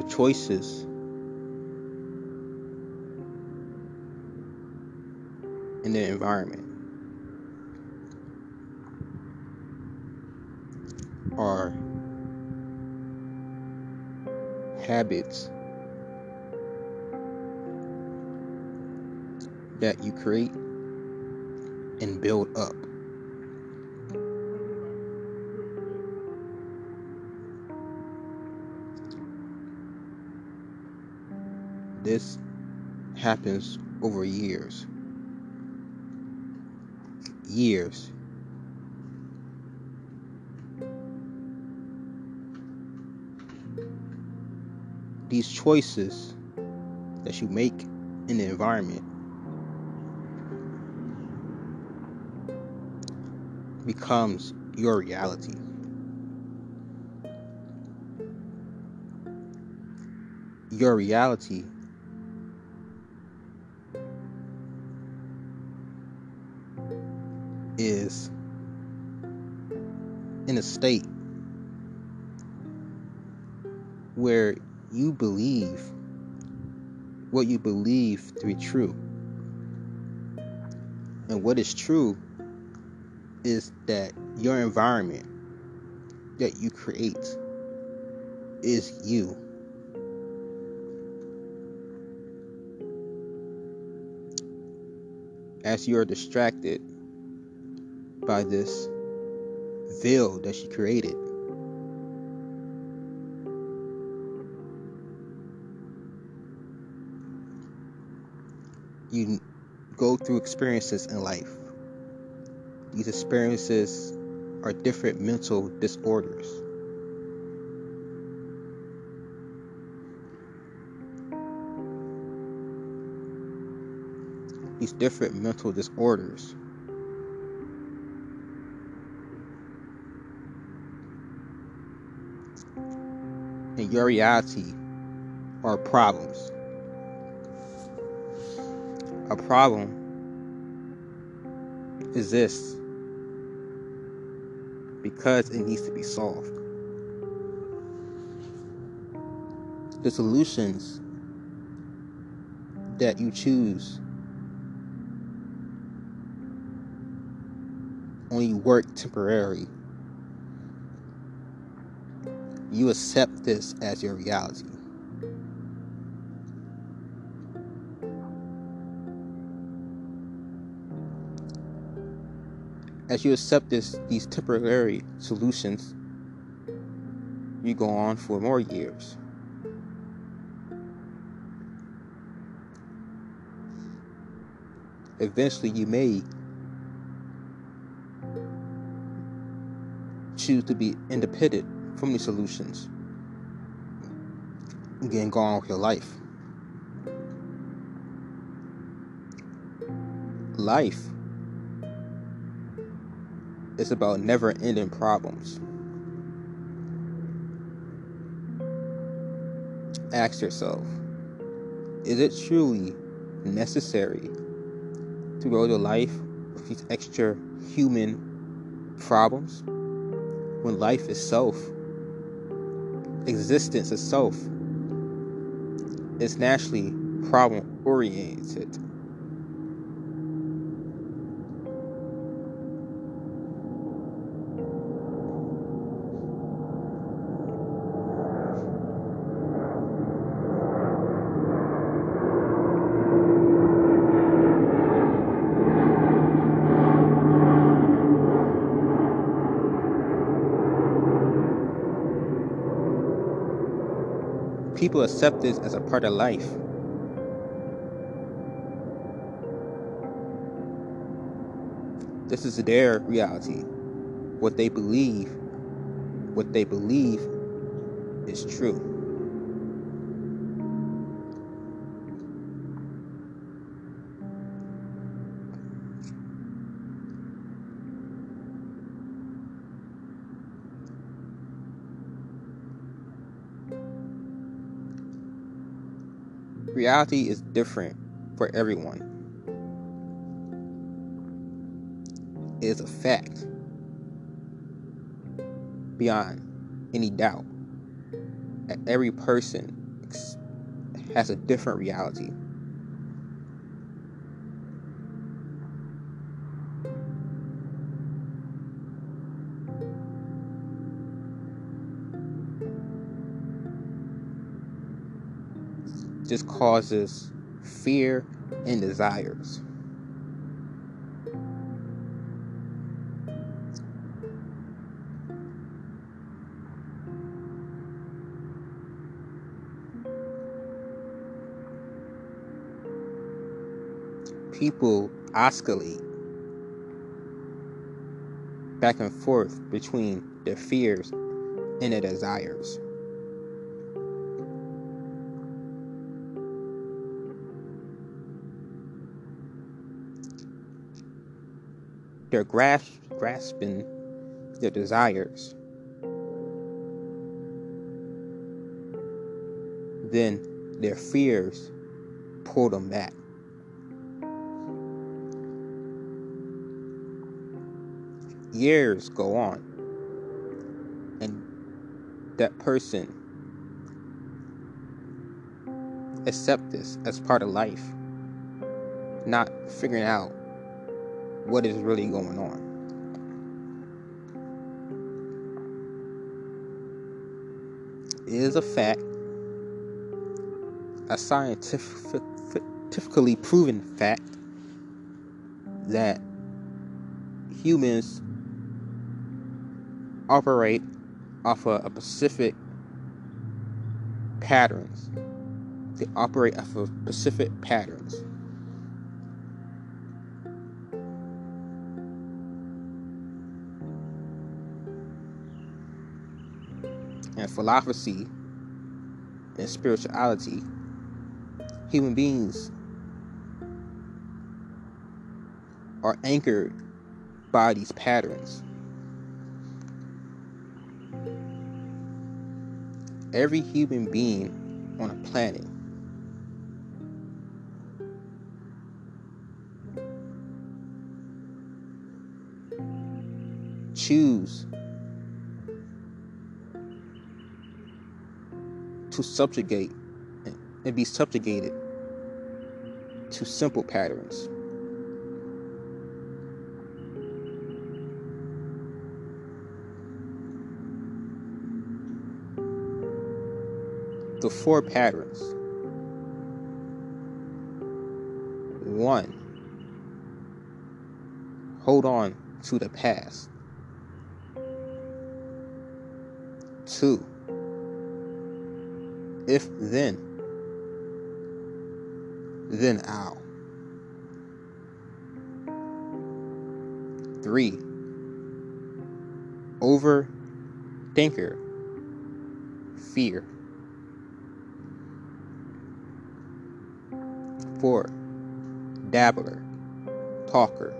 your choices in the environment are habits that you create and build up. Happens over years. Years. These choices that you make in the environment becomes your reality. Your reality is in a state where you believe what you believe to be true. And what is true is that your environment that you create is you. As you are distracted by this veil that she created. You go through experiences in life. These experiences are different mental disorders. These different mental disorders your are problems. A problem exists because it needs to be solved. The solutions that you choose only work temporarily you accept this as your reality. As you accept this, these temporary solutions, you go on for more years. Eventually, you may choose to be independent from these solutions. Again, go on with your life. Life is about never ending problems. Ask yourself is it truly necessary to go to life with these extra human problems when life itself existence itself is naturally problem oriented. People accept this as a part of life. This is their reality. What they believe, what they believe is true. Reality is different for everyone. It is a fact beyond any doubt every person has a different reality. Just causes fear and desires. people oscillate back and forth between their fears and their desires. They're grasp, grasping their desires. Then their fears pull them back. years go on and that person accept this as part of life not figuring out what is really going on it is a fact a scientifically proven fact that humans operate off of a specific patterns. They operate off of specific patterns. And philosophy and spirituality, human beings are anchored by these patterns. every human being on a planet choose to subjugate and be subjugated to simple patterns. the four patterns. One, hold on to the past. Two, if then, then I'll. Three, overthinker, fear. Four, dabbler, talker.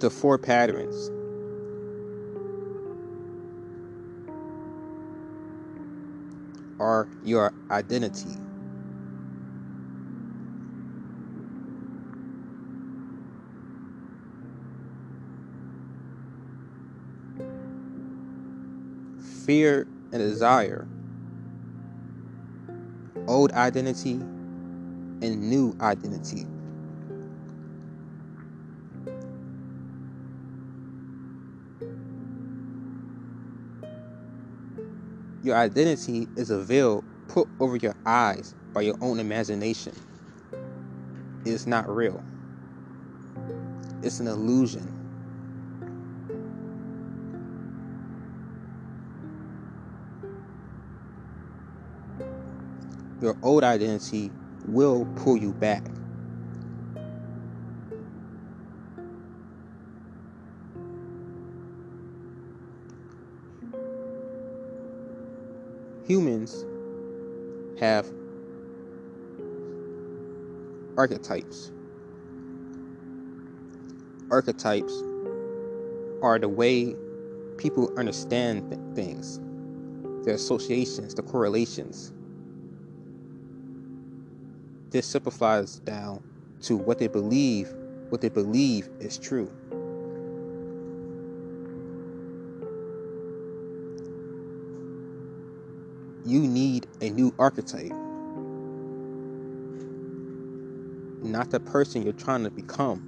The four patterns. Are your identity. fear and desire, old identity and new identity. Your identity is a veil put over your eyes by your own imagination. It is not real. It's an illusion. your old identity will pull you back. Have archetypes. Archetypes are the way people understand things, the associations, the correlations this simplifies down to what they believe what they believe is true. You need a new archetype, not the person you're trying to become,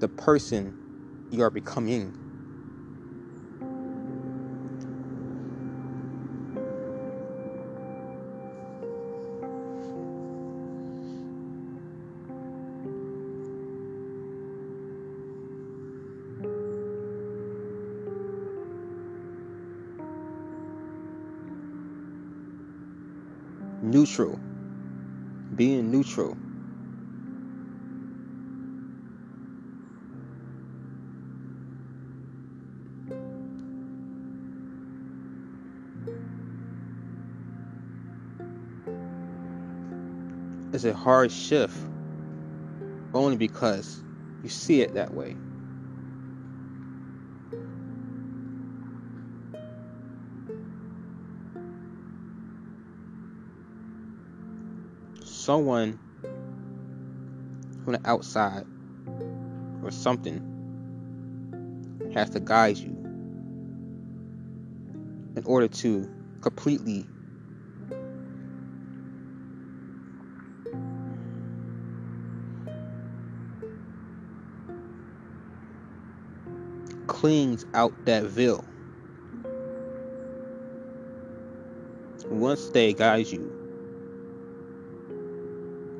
the person you are becoming. Neutral, being neutral. It's a hard shift only because you see it that way. Someone from the outside or something has to guide you in order to completely cleans out that veil. Once they guide you,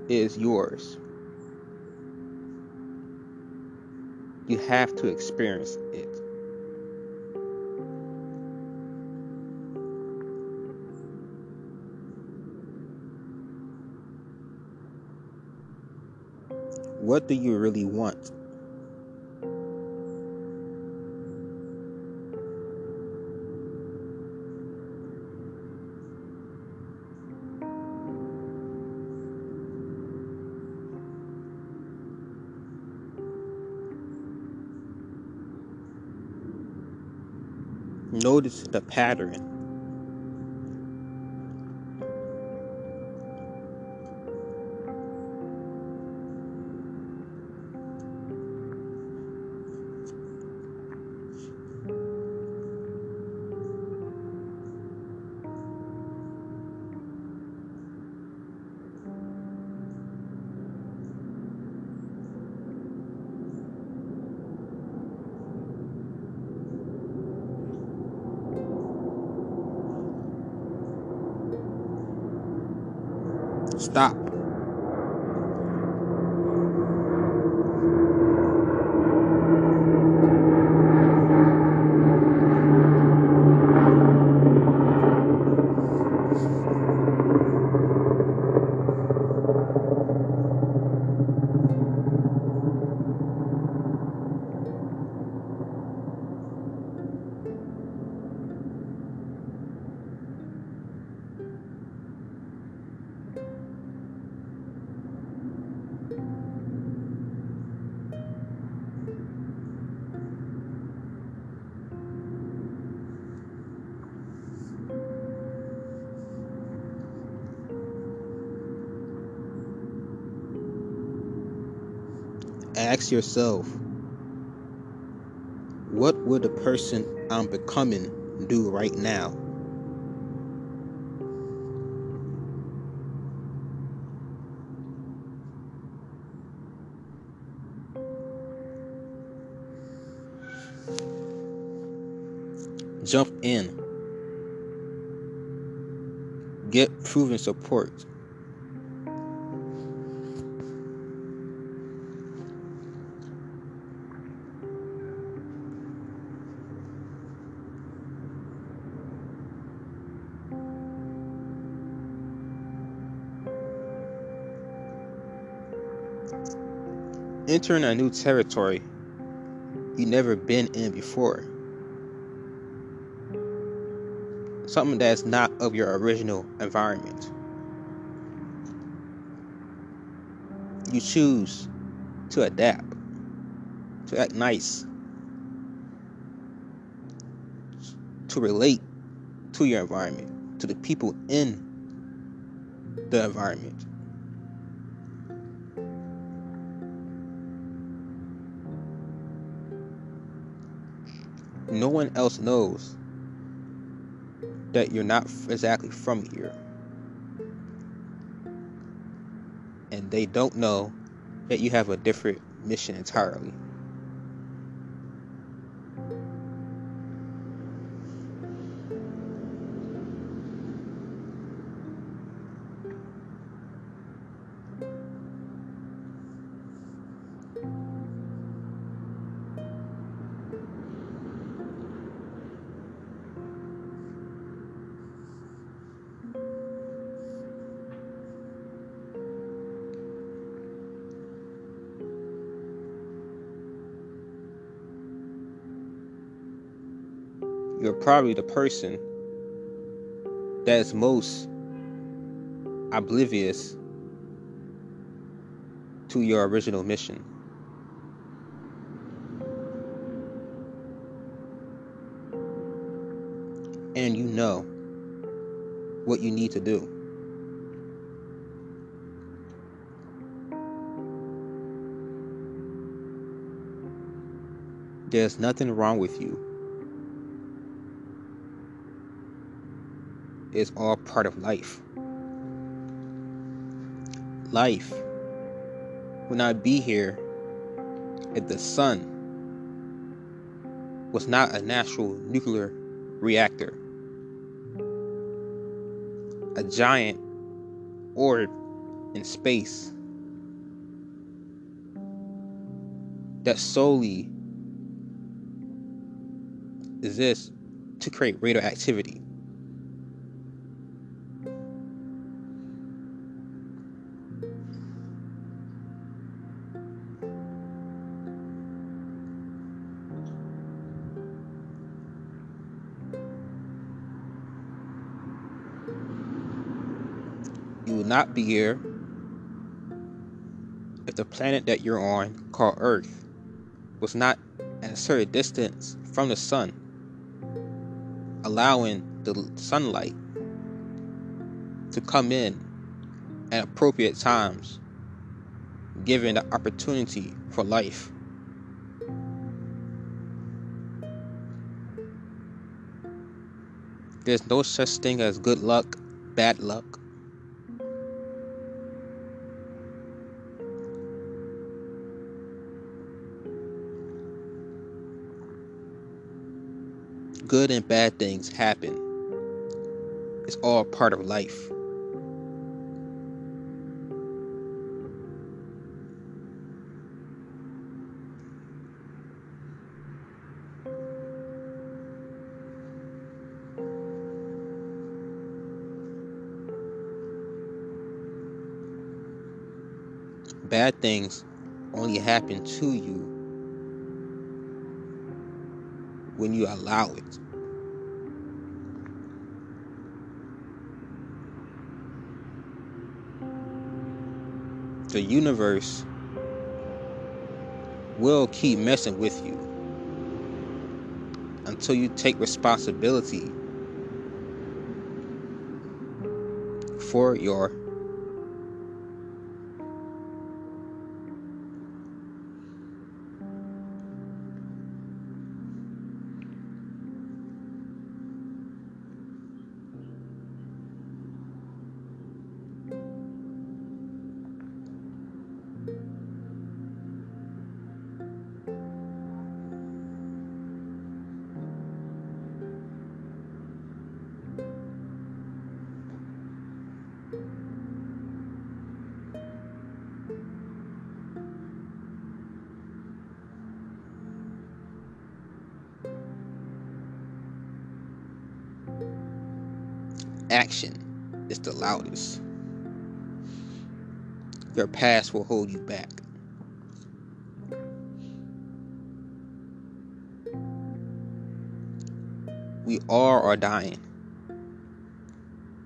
is yours. You have to experience it. What do you really want? Notice the pattern. Stop. Ask yourself what would the person I'm becoming do right now? Jump in. Get proven support. Entering a new territory you've never been in before. Something that's not of your original environment. You choose to adapt, to act nice, to relate to your environment, to the people in the environment. No one else knows that you're not exactly from here. And they don't know that you have a different mission entirely. You're probably the person that is most oblivious to your original mission. And you know what you need to do. There's nothing wrong with you. Is all part of life. Life would not be here if the sun was not a natural nuclear reactor, a giant orb in space that solely exists to create radioactivity. You would not be here if the planet that you're on, called Earth, was not at a certain distance from the sun, allowing the sunlight to come in at appropriate times, given the opportunity for life. There's no such thing as good luck, bad luck. Good and bad things happen. It's all part of life. Bad things only happen to you when you allow it. The universe will keep messing with you until you take responsibility for your action is the loudest. Your past will hold you back. We all are dying.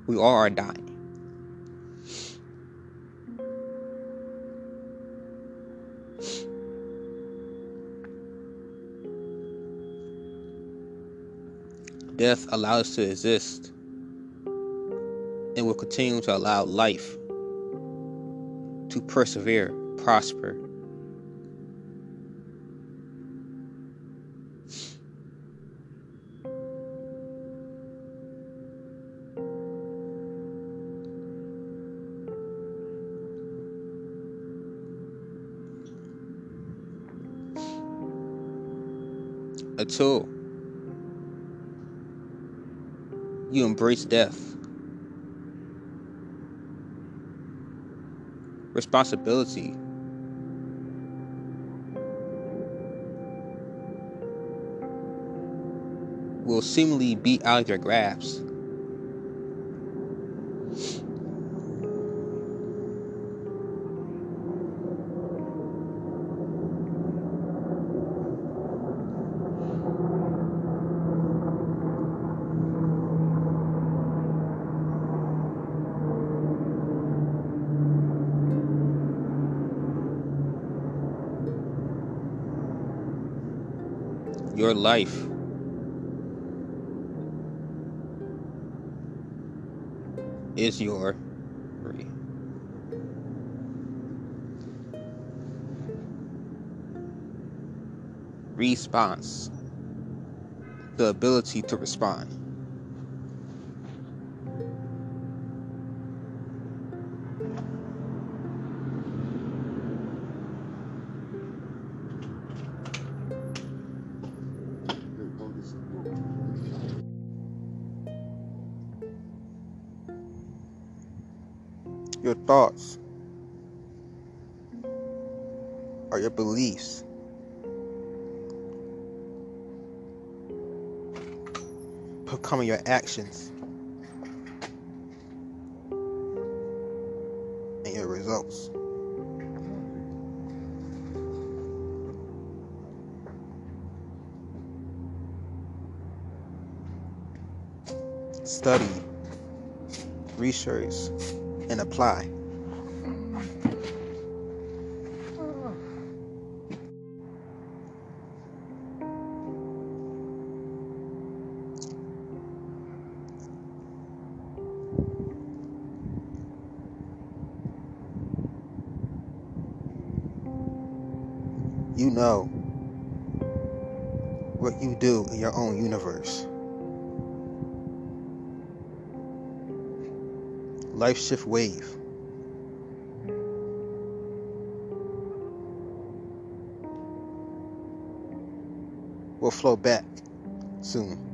We all are dying. Death allows us to exist and will continue to allow life to persevere, prosper. A tool. You embrace death. Responsibility. Will seemingly be out of your grasp. Your life. Is your free. response, the ability to respond. Your thoughts are your beliefs. Becoming your actions and your results. Study, research, and apply. You know what you do in your own universe. Life shift wave. We'll flow back soon.